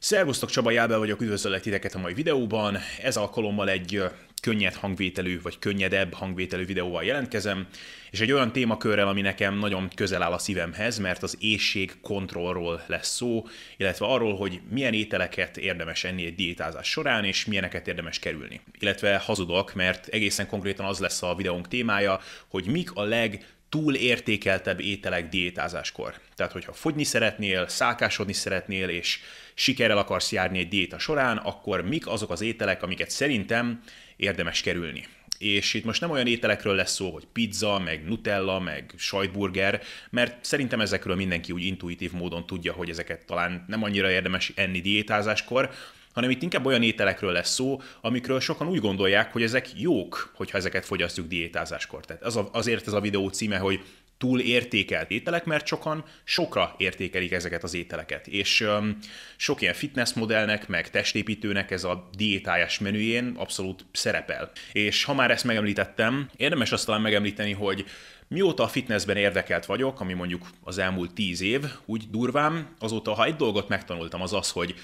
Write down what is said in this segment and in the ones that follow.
Szervusztok, Csaba Jábel vagyok, üdvözöllek titeket a mai videóban. Ez alkalommal egy könnyed hangvételű, vagy könnyedebb hangvételű videóval jelentkezem, és egy olyan témakörrel, ami nekem nagyon közel áll a szívemhez, mert az éjség kontrollról lesz szó, illetve arról, hogy milyen ételeket érdemes enni egy diétázás során, és milyeneket érdemes kerülni. Illetve hazudok, mert egészen konkrétan az lesz a videónk témája, hogy mik a leg túl értékeltebb ételek diétázáskor. Tehát, hogyha fogyni szeretnél, szálkásodni szeretnél, és sikerrel akarsz járni egy diéta során, akkor mik azok az ételek, amiket szerintem érdemes kerülni. És itt most nem olyan ételekről lesz szó, hogy pizza, meg nutella, meg sajtburger, mert szerintem ezekről mindenki úgy intuitív módon tudja, hogy ezeket talán nem annyira érdemes enni diétázáskor, hanem itt inkább olyan ételekről lesz szó, amikről sokan úgy gondolják, hogy ezek jók, hogyha ezeket fogyasztjuk diétázáskor. Tehát az a, azért ez a videó címe, hogy túl értékelt ételek, mert sokan sokra értékelik ezeket az ételeket. És um, sok ilyen fitness modellnek, meg testépítőnek ez a diétájás menüjén abszolút szerepel. És ha már ezt megemlítettem, érdemes azt talán megemlíteni, hogy Mióta a fitnessben érdekelt vagyok, ami mondjuk az elmúlt tíz év, úgy durván, azóta ha egy dolgot megtanultam, az az, hogy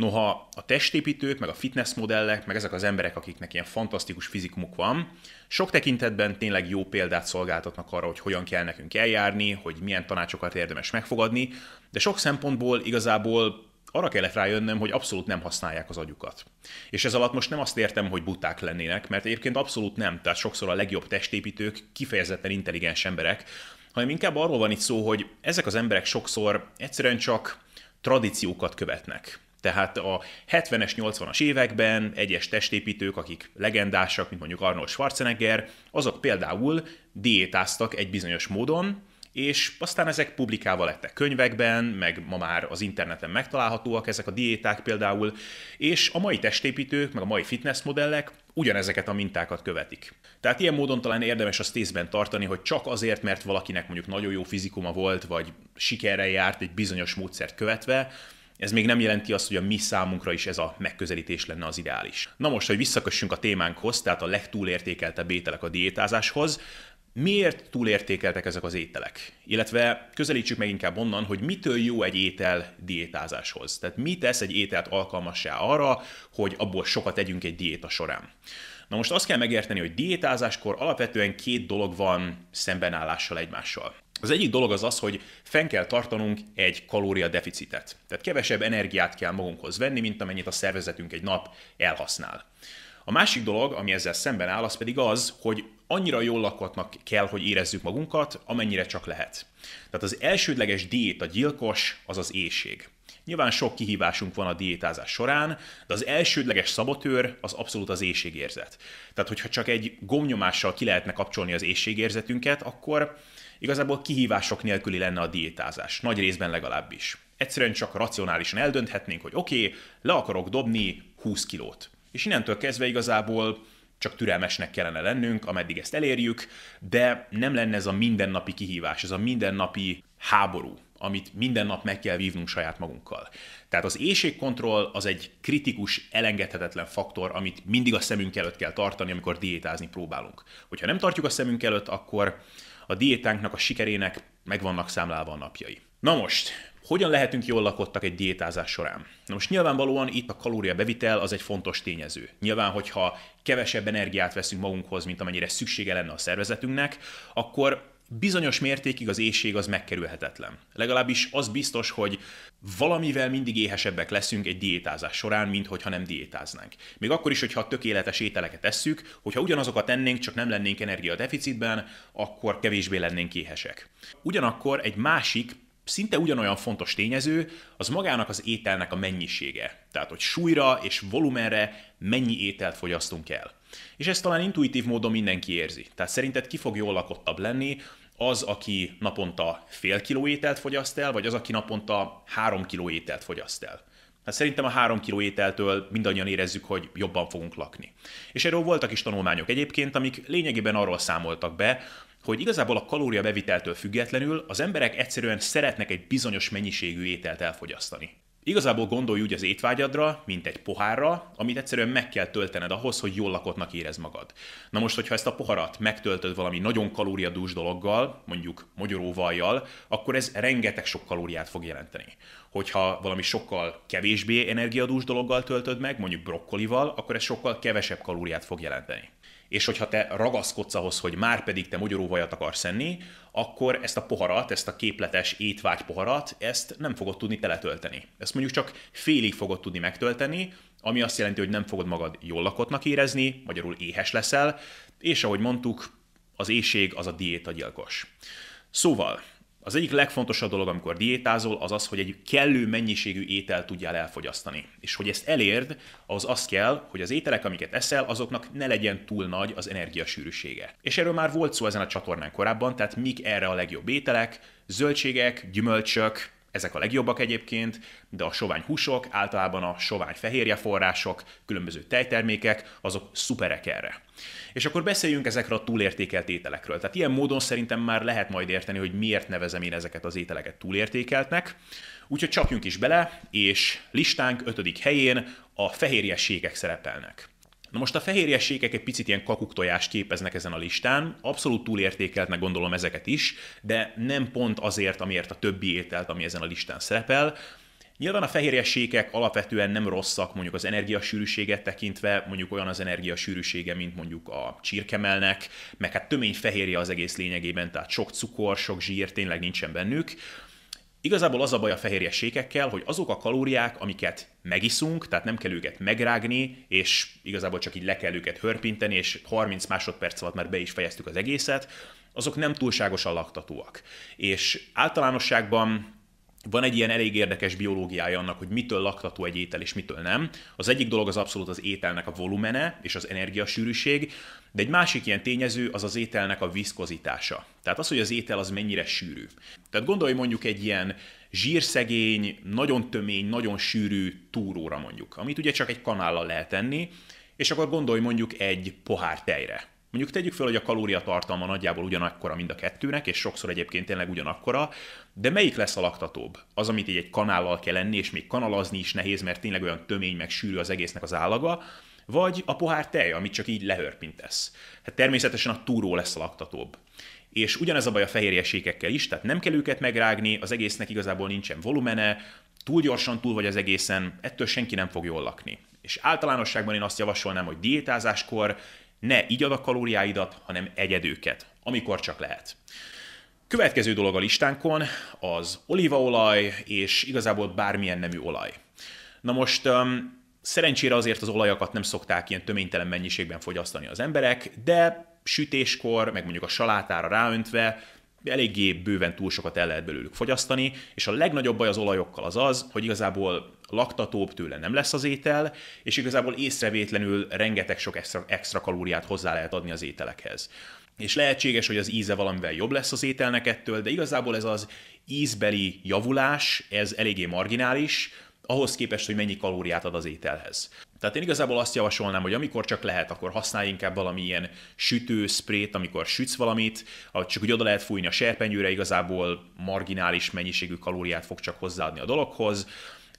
Noha a testépítők, meg a fitness modellek, meg ezek az emberek, akiknek ilyen fantasztikus fizikumuk van, sok tekintetben tényleg jó példát szolgáltatnak arra, hogy hogyan kell nekünk eljárni, hogy milyen tanácsokat érdemes megfogadni, de sok szempontból igazából arra kellett rájönnöm, hogy abszolút nem használják az agyukat. És ez alatt most nem azt értem, hogy buták lennének, mert egyébként abszolút nem, tehát sokszor a legjobb testépítők kifejezetten intelligens emberek, hanem inkább arról van itt szó, hogy ezek az emberek sokszor egyszerűen csak tradíciókat követnek. Tehát a 70-es, 80-as években egyes testépítők, akik legendásak, mint mondjuk Arnold Schwarzenegger, azok például diétáztak egy bizonyos módon, és aztán ezek publikálva lettek könyvekben, meg ma már az interneten megtalálhatóak ezek a diéták például, és a mai testépítők, meg a mai fitness modellek ugyanezeket a mintákat követik. Tehát ilyen módon talán érdemes azt észben tartani, hogy csak azért, mert valakinek mondjuk nagyon jó fizikuma volt, vagy sikerrel járt egy bizonyos módszert követve, ez még nem jelenti azt, hogy a mi számunkra is ez a megközelítés lenne az ideális. Na most, hogy visszakössünk a témánkhoz, tehát a legtúlértékeltebb ételek a diétázáshoz, miért túlértékeltek ezek az ételek? Illetve közelítsük meg inkább onnan, hogy mitől jó egy étel diétázáshoz. Tehát mi tesz egy ételt alkalmassá arra, hogy abból sokat tegyünk egy diéta során. Na most azt kell megérteni, hogy diétázáskor alapvetően két dolog van szembenállással egymással. Az egyik dolog az az, hogy fenn kell tartanunk egy kalóriadeficitet. Tehát kevesebb energiát kell magunkhoz venni, mint amennyit a szervezetünk egy nap elhasznál. A másik dolog, ami ezzel szemben áll, az pedig az, hogy annyira jól lakottnak kell, hogy érezzük magunkat, amennyire csak lehet. Tehát az elsődleges diét, a gyilkos, az az éjség. Nyilván sok kihívásunk van a diétázás során, de az elsődleges szabotőr az abszolút az éjségérzet. Tehát, hogyha csak egy gomnyomással ki lehetne kapcsolni az éjségérzetünket, akkor Igazából kihívások nélküli lenne a diétázás, nagy részben legalábbis. Egyszerűen csak racionálisan eldönthetnénk, hogy oké, okay, le akarok dobni 20 kilót. És innentől kezdve igazából csak türelmesnek kellene lennünk, ameddig ezt elérjük, de nem lenne ez a mindennapi kihívás, ez a mindennapi háború, amit minden nap meg kell vívnunk saját magunkkal. Tehát az éjségkontroll az egy kritikus, elengedhetetlen faktor, amit mindig a szemünk előtt kell tartani, amikor diétázni próbálunk. Hogyha nem tartjuk a szemünk előtt, akkor a diétánknak, a sikerének meg vannak számlálva a napjai. Na most, hogyan lehetünk jól lakottak egy diétázás során? Na most nyilvánvalóan itt a kalória bevitel az egy fontos tényező. Nyilván, hogyha kevesebb energiát veszünk magunkhoz, mint amennyire szüksége lenne a szervezetünknek, akkor bizonyos mértékig az éjség az megkerülhetetlen. Legalábbis az biztos, hogy valamivel mindig éhesebbek leszünk egy diétázás során, mint hogyha nem diétáznánk. Még akkor is, hogyha tökéletes ételeket tesszük, hogyha ugyanazokat tennénk, csak nem lennénk energiadeficitben, akkor kevésbé lennénk éhesek. Ugyanakkor egy másik szinte ugyanolyan fontos tényező, az magának az ételnek a mennyisége. Tehát, hogy súlyra és volumenre mennyi ételt fogyasztunk el. És ezt talán intuitív módon mindenki érzi. Tehát szerinted ki fog jól lakottabb lenni, az, aki naponta fél kiló ételt fogyaszt el, vagy az, aki naponta három kiló ételt fogyaszt el. Hát szerintem a három kiló ételtől mindannyian érezzük, hogy jobban fogunk lakni. És erről voltak is tanulmányok egyébként, amik lényegében arról számoltak be, hogy igazából a kalória beviteltől függetlenül az emberek egyszerűen szeretnek egy bizonyos mennyiségű ételt elfogyasztani. Igazából gondolj úgy az étvágyadra, mint egy pohárra, amit egyszerűen meg kell töltened ahhoz, hogy jól lakottnak érez magad. Na most, hogyha ezt a poharat megtöltöd valami nagyon kalóriadús dologgal, mondjuk magyaróvajjal, akkor ez rengeteg sok kalóriát fog jelenteni. Hogyha valami sokkal kevésbé energiadús dologgal töltöd meg, mondjuk brokkolival, akkor ez sokkal kevesebb kalóriát fog jelenteni és hogyha te ragaszkodsz ahhoz, hogy már pedig te magyaróvajat akarsz enni, akkor ezt a poharat, ezt a képletes étvágy poharat, ezt nem fogod tudni teletölteni. Ezt mondjuk csak félig fogod tudni megtölteni, ami azt jelenti, hogy nem fogod magad jól lakottnak érezni, magyarul éhes leszel, és ahogy mondtuk, az éjség az a diéta gyilkos. Szóval, az egyik legfontosabb dolog, amikor diétázol, az az, hogy egy kellő mennyiségű ételt tudjál elfogyasztani. És hogy ezt elérd, az az kell, hogy az ételek, amiket eszel, azoknak ne legyen túl nagy az energiasűrűsége. És erről már volt szó ezen a csatornán korábban, tehát mik erre a legjobb ételek, zöldségek, gyümölcsök, ezek a legjobbak egyébként, de a sovány húsok, általában a sovány fehérje források, különböző tejtermékek, azok szuperek erre. És akkor beszéljünk ezekről a túlértékelt ételekről. Tehát ilyen módon szerintem már lehet majd érteni, hogy miért nevezem én ezeket az ételeket túlértékeltnek. Úgyhogy csapjunk is bele, és listánk ötödik helyén a fehérjességek szerepelnek. Na most a fehérjességek egy picit ilyen kakuktojást képeznek ezen a listán, abszolút túlértékeltnek gondolom ezeket is, de nem pont azért, amiért a többi ételt, ami ezen a listán szerepel, Nyilván a fehérjességek alapvetően nem rosszak, mondjuk az energiasűrűséget tekintve, mondjuk olyan az energiasűrűsége, mint mondjuk a csirkemelnek, meg hát tömény fehérje az egész lényegében, tehát sok cukor, sok zsír tényleg nincsen bennük. Igazából az a baj a fehérjességekkel, hogy azok a kalóriák, amiket megiszunk, tehát nem kell őket megrágni, és igazából csak így le kell őket hörpinteni, és 30 másodperc alatt már be is fejeztük az egészet, azok nem túlságosan laktatóak. És általánosságban van egy ilyen elég érdekes biológiája annak, hogy mitől laktató egy étel és mitől nem. Az egyik dolog az abszolút az ételnek a volumene és az energiasűrűség, de egy másik ilyen tényező az az ételnek a viszkozitása. Tehát az, hogy az étel az mennyire sűrű. Tehát gondolj mondjuk egy ilyen zsírszegény, nagyon tömény, nagyon sűrű túróra mondjuk, amit ugye csak egy kanállal lehet enni, és akkor gondolj mondjuk egy pohár tejre. Mondjuk tegyük fel, hogy a kalóriatartalma nagyjából ugyanakkora mind a kettőnek, és sokszor egyébként tényleg ugyanakkora, de melyik lesz a laktatóbb? Az, amit így egy kanállal kell enni, és még kanalazni is nehéz, mert tényleg olyan tömény meg sűrű az egésznek az állaga, vagy a pohár tej, amit csak így lehörpintesz. Hát természetesen a túró lesz a laktatóbb. És ugyanez a baj a fehérjeségekkel is, tehát nem kell őket megrágni, az egésznek igazából nincsen volumene, túl gyorsan túl vagy az egészen, ettől senki nem fog jól lakni. És általánosságban én azt javasolnám, hogy diétázáskor ne igyad a kalóriáidat, hanem egyed őket, amikor csak lehet. Következő dolog a listánkon az olívaolaj és igazából bármilyen nemű olaj. Na most um, szerencsére azért az olajakat nem szokták ilyen töménytelen mennyiségben fogyasztani az emberek, de sütéskor, meg mondjuk a salátára ráöntve eléggé bőven túl sokat el lehet belőlük fogyasztani, és a legnagyobb baj az olajokkal az az, hogy igazából laktatóbb tőle nem lesz az étel, és igazából észrevétlenül rengeteg sok extra, extra kalóriát hozzá lehet adni az ételekhez. És lehetséges, hogy az íze valamivel jobb lesz az ételnek ettől, de igazából ez az ízbeli javulás, ez eléggé marginális, ahhoz képest, hogy mennyi kalóriát ad az ételhez. Tehát én igazából azt javasolnám, hogy amikor csak lehet, akkor használj inkább valamilyen sütő, sprét, amikor sütsz valamit, csak úgy oda lehet fújni a serpenyőre, igazából marginális mennyiségű kalóriát fog csak hozzáadni a dologhoz.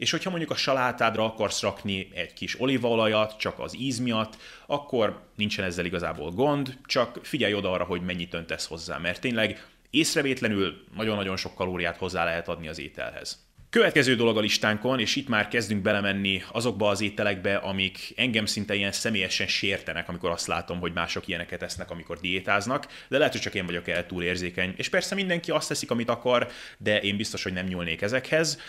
És hogyha mondjuk a salátádra akarsz rakni egy kis olívaolajat, csak az íz miatt, akkor nincsen ezzel igazából gond, csak figyelj oda arra, hogy mennyit öntesz hozzá, mert tényleg észrevétlenül nagyon-nagyon sok kalóriát hozzá lehet adni az ételhez. Következő dolog a listánkon, és itt már kezdünk belemenni azokba az ételekbe, amik engem szinte ilyen személyesen sértenek, amikor azt látom, hogy mások ilyeneket esznek, amikor diétáznak, de lehet, hogy csak én vagyok el túl érzékeny. És persze mindenki azt teszik, amit akar, de én biztos, hogy nem nyúlnék ezekhez.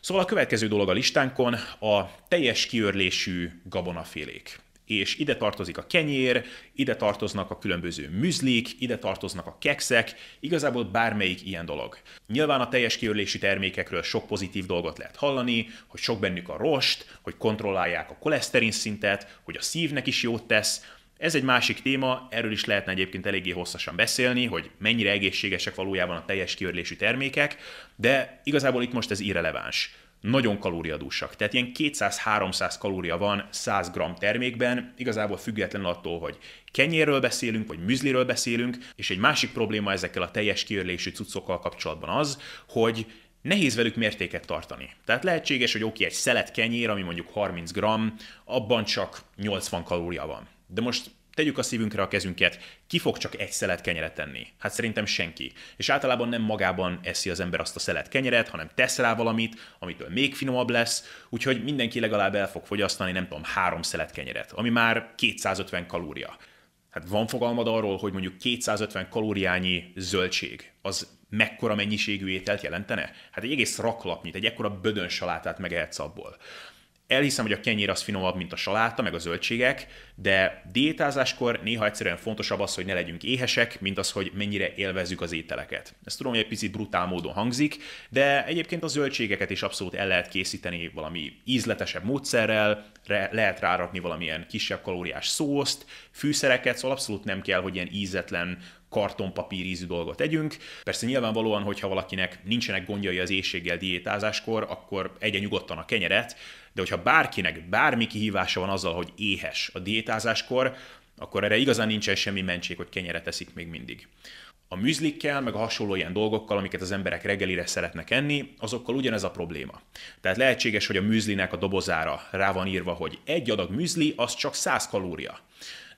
Szóval a következő dolog a listánkon a teljes kiörlésű gabonafélék és ide tartozik a kenyér, ide tartoznak a különböző műzlik, ide tartoznak a kekszek, igazából bármelyik ilyen dolog. Nyilván a teljes kiörlési termékekről sok pozitív dolgot lehet hallani, hogy sok bennük a rost, hogy kontrollálják a koleszterin szintet, hogy a szívnek is jót tesz, ez egy másik téma, erről is lehetne egyébként eléggé hosszasan beszélni, hogy mennyire egészségesek valójában a teljes kiörlésű termékek, de igazából itt most ez irreleváns nagyon kalóriadúsak. Tehát ilyen 200-300 kalória van 100 g termékben, igazából függetlenül attól, hogy kenyérről beszélünk, vagy műzliről beszélünk, és egy másik probléma ezekkel a teljes kiörlésű cuccokkal kapcsolatban az, hogy nehéz velük mértéket tartani. Tehát lehetséges, hogy oké, egy szelet kenyér, ami mondjuk 30 g, abban csak 80 kalória van. De most tegyük a szívünkre a kezünket, ki fog csak egy szelet kenyeret tenni? Hát szerintem senki. És általában nem magában eszi az ember azt a szelet kenyeret, hanem tesz rá valamit, amitől még finomabb lesz, úgyhogy mindenki legalább el fog fogyasztani, nem tudom, három szelet kenyeret, ami már 250 kalória. Hát van fogalmad arról, hogy mondjuk 250 kalóriányi zöldség, az mekkora mennyiségű ételt jelentene? Hát egy egész raklapnyit, egy ekkora bödön salátát megehetsz abból. Elhiszem, hogy a kenyér az finomabb, mint a saláta, meg a zöldségek, de diétázáskor néha egyszerűen fontosabb az, hogy ne legyünk éhesek, mint az, hogy mennyire élvezzük az ételeket. Ezt tudom, hogy egy picit brutál módon hangzik, de egyébként a zöldségeket is abszolút el lehet készíteni valami ízletesebb módszerrel, lehet rárakni valamilyen kisebb kalóriás szószt, fűszereket, szóval abszolút nem kell, hogy ilyen ízetlen, kartonpapír ízű dolgot együnk. Persze nyilvánvalóan, hogyha valakinek nincsenek gondjai az éjséggel diétázáskor, akkor egye nyugodtan a kenyeret, de hogyha bárkinek bármi kihívása van azzal, hogy éhes a diétázáskor, akkor erre igazán nincsen semmi mentség, hogy kenyeret eszik még mindig. A műzlikkel, meg a hasonló ilyen dolgokkal, amiket az emberek reggelire szeretnek enni, azokkal ugyanez a probléma. Tehát lehetséges, hogy a műzlinek a dobozára rá van írva, hogy egy adag műzli az csak 100 kalória.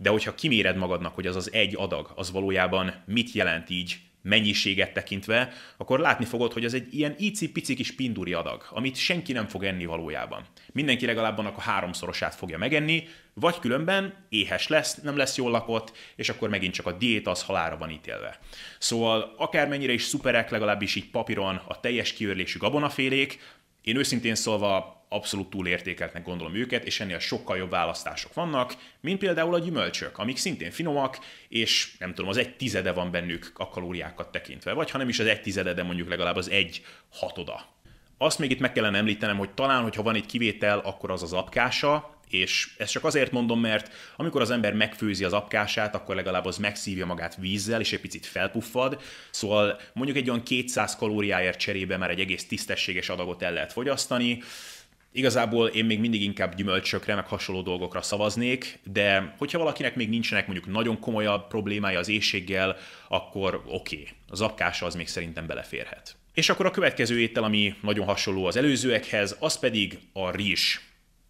De hogyha kiméred magadnak, hogy az az egy adag, az valójában mit jelent így mennyiséget tekintve, akkor látni fogod, hogy ez egy ilyen icipici kis pinduri adag, amit senki nem fog enni valójában. Mindenki legalább annak a háromszorosát fogja megenni, vagy különben éhes lesz, nem lesz jól lakott, és akkor megint csak a diéta az halára van ítélve. Szóval akármennyire is szuperek, legalábbis így papíron a teljes kiörlésű gabonafélék, én őszintén szólva abszolút túlértékeltnek gondolom őket, és ennél sokkal jobb választások vannak, mint például a gyümölcsök, amik szintén finomak, és nem tudom, az egy tizede van bennük a kalóriákat tekintve, vagy ha nem is az egy tizede, de mondjuk legalább az egy hatoda. Azt még itt meg kellene említenem, hogy talán, hogyha van egy kivétel, akkor az az apkása, és ezt csak azért mondom, mert amikor az ember megfőzi az apkását, akkor legalább az megszívja magát vízzel, és egy picit felpuffad. Szóval mondjuk egy olyan 200 kalóriáért cserébe már egy egész tisztességes adagot el lehet fogyasztani. Igazából én még mindig inkább gyümölcsökre, meg hasonló dolgokra szavaznék, de hogyha valakinek még nincsenek mondjuk nagyon komolyabb problémája az éjséggel, akkor oké, okay, az apkása az még szerintem beleférhet. És akkor a következő étel, ami nagyon hasonló az előzőekhez, az pedig a rizs.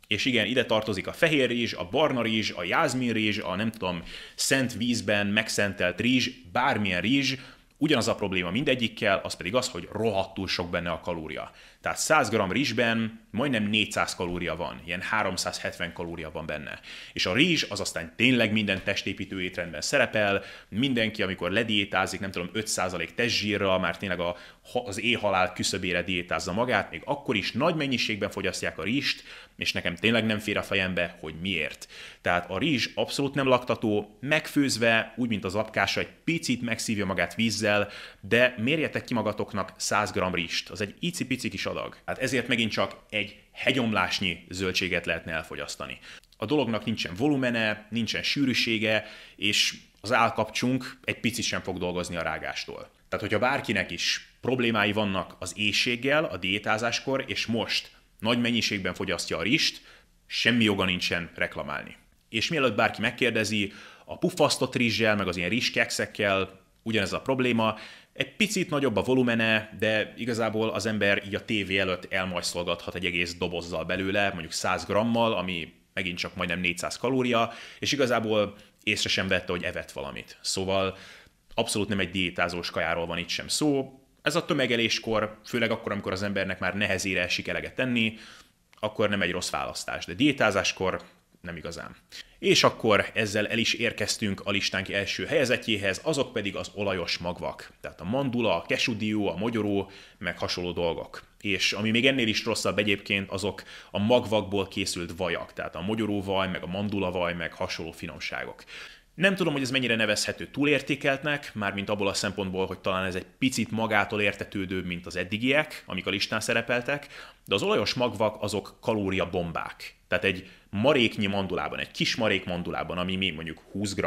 És igen, ide tartozik a fehér rizs, a barna rizs, a jázmin rizs, a nem tudom, szent vízben megszentelt rizs, bármilyen rizs, ugyanaz a probléma mindegyikkel, az pedig az, hogy rohadtul sok benne a kalória. Tehát 100 g rizsben majdnem 400 kalória van, ilyen 370 kalória van benne. És a rizs az aztán tényleg minden testépítő étrendben szerepel, mindenki, amikor lediétázik, nem tudom, 5% testzsírral, már tényleg a, az éhhalál küszöbére diétázza magát, még akkor is nagy mennyiségben fogyasztják a rizst, és nekem tényleg nem fér a fejembe, hogy miért. Tehát a rizs abszolút nem laktató, megfőzve, úgy, mint az apkása, egy picit megszívja magát vízzel, de mérjetek ki magatoknak 100 g rizst. Az egy icipici kis adag. Hát ezért megint csak egy hegyomlásnyi zöldséget lehetne elfogyasztani. A dolognak nincsen volumene, nincsen sűrűsége, és az állkapcsunk egy picit sem fog dolgozni a rágástól. Tehát, hogyha bárkinek is problémái vannak az éjséggel, a diétázáskor, és most nagy mennyiségben fogyasztja a rist, semmi joga nincsen reklamálni. És mielőtt bárki megkérdezi, a puffasztott rizssel, meg az ilyen rizskekszekkel ugyanez a probléma, egy picit nagyobb a volumene, de igazából az ember így a tévé előtt elmajszolgathat egy egész dobozzal belőle, mondjuk 100 grammal, ami megint csak majdnem 400 kalória, és igazából észre sem vette, hogy evett valamit. Szóval abszolút nem egy diétázós kajáról van itt sem szó. Ez a tömegeléskor, főleg akkor, amikor az embernek már nehezére esik eleget tenni, akkor nem egy rossz választás, de diétázáskor nem igazán. És akkor ezzel el is érkeztünk a listánk első helyezetjéhez, azok pedig az olajos magvak. Tehát a mandula, a kesudió, a mogyoró, meg hasonló dolgok. És ami még ennél is rosszabb egyébként, azok a magvakból készült vajak, tehát a mogyoróvaj, meg a mandulavaj, meg hasonló finomságok. Nem tudom, hogy ez mennyire nevezhető túlértékeltnek, mármint abból a szempontból, hogy talán ez egy picit magától értetődőbb, mint az eddigiek, amik a listán szerepeltek, de az olajos magvak azok kalóriabombák. Tehát egy maréknyi mandulában, egy kis marék mandulában, ami még mondjuk 20 g,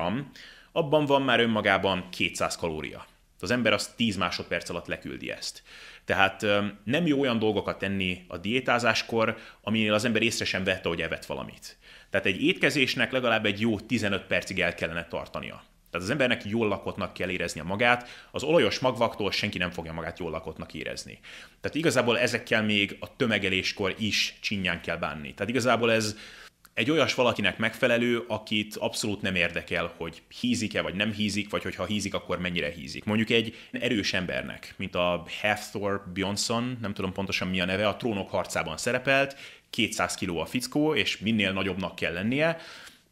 abban van már önmagában 200 kalória. Az ember az 10 másodperc alatt leküldi ezt. Tehát nem jó olyan dolgokat tenni a diétázáskor, aminél az ember észre sem vette, hogy evett valamit. Tehát egy étkezésnek legalább egy jó 15 percig el kellene tartania. Tehát az embernek jól lakottnak kell éreznie magát, az olajos magvaktól senki nem fogja magát jól lakottnak érezni. Tehát igazából ezekkel még a tömegeléskor is csinyán kell bánni. Tehát igazából ez egy olyas valakinek megfelelő, akit abszolút nem érdekel, hogy hízik-e vagy nem hízik, vagy hogyha hízik, akkor mennyire hízik. Mondjuk egy erős embernek, mint a Hathor Bjornsson, nem tudom pontosan mi a neve, a trónok harcában szerepelt, 200 kg a fickó, és minél nagyobbnak kell lennie,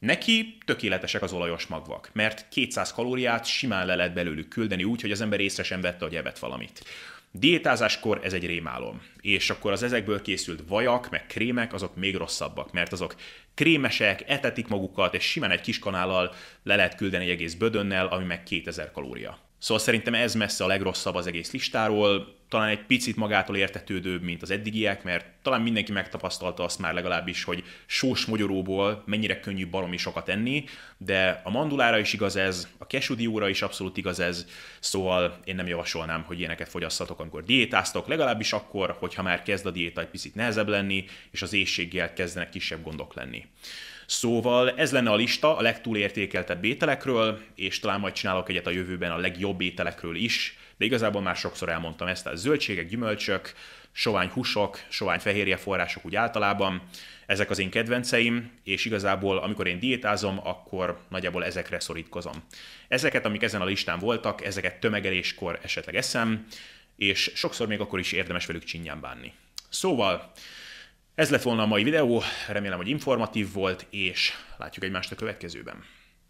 Neki tökéletesek az olajos magvak, mert 200 kalóriát simán le lehet belőlük küldeni úgy, hogy az ember észre sem vette, hogy evett valamit. Diétázáskor ez egy rémálom, és akkor az ezekből készült vajak, meg krémek, azok még rosszabbak, mert azok krémesek, etetik magukat, és simán egy kis kanállal le lehet küldeni egy egész bödönnel, ami meg 2000 kalória. Szóval szerintem ez messze a legrosszabb az egész listáról, talán egy picit magától értetődőbb, mint az eddigiek, mert talán mindenki megtapasztalta azt már legalábbis, hogy sós mogyoróból mennyire könnyű baromi sokat enni, de a mandulára is igaz ez, a kesudióra is abszolút igaz ez, szóval én nem javasolnám, hogy ilyeneket fogyasszatok, amikor diétáztok, legalábbis akkor, hogyha már kezd a diéta egy picit nehezebb lenni, és az éjséggel kezdenek kisebb gondok lenni. Szóval ez lenne a lista a legtúlértékeltebb ételekről, és talán majd csinálok egyet a jövőben a legjobb ételekről is, de igazából már sokszor elmondtam ezt, a zöldségek, gyümölcsök, sovány húsok, sovány fehérje források úgy általában, ezek az én kedvenceim, és igazából amikor én diétázom, akkor nagyjából ezekre szorítkozom. Ezeket, amik ezen a listán voltak, ezeket tömegeléskor esetleg eszem, és sokszor még akkor is érdemes velük csinyán bánni. Szóval, ez lett volna a mai videó, remélem, hogy informatív volt, és látjuk egymást a következőben.